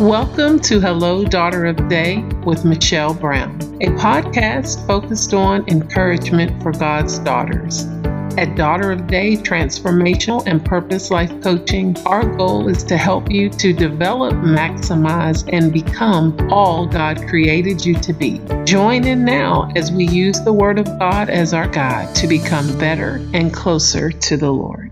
Welcome to Hello, Daughter of Day with Michelle Brown, a podcast focused on encouragement for God's daughters. At Daughter of Day Transformational and Purpose Life Coaching, our goal is to help you to develop, maximize, and become all God created you to be. Join in now as we use the Word of God as our guide to become better and closer to the Lord.